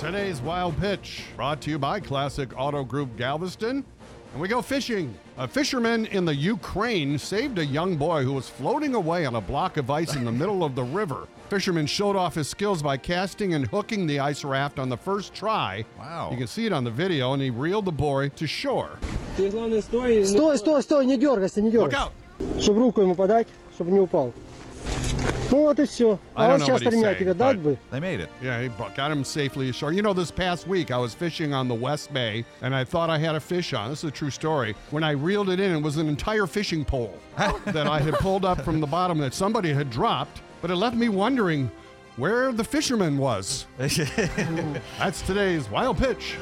Today's Wild Pitch brought to you by Classic Auto Group Galveston. And we go fishing. A fisherman in the Ukraine saved a young boy who was floating away on a block of ice in the middle of the river. Fisherman showed off his skills by casting and hooking the ice raft on the first try. Wow. You can see it on the video, and he reeled the boy to shore. Ты главное стой. и не- Стой, стой, стой, не дергайся, не Look дергайся. out! Чтобы руку ему подать, чтобы не упал. Ну вот и все. I А don't вот know сейчас what he's ремня saying, тебе дать but- бы. They made it. Yeah, he brought- got him safely ashore. You know, this past week I was fishing on the West Bay and I thought I had a fish on. This is a true story. When I reeled it in, it was an entire fishing pole that I had pulled up from the bottom that somebody had dropped, but it left me wondering where the fisherman was. That's today's wild pitch.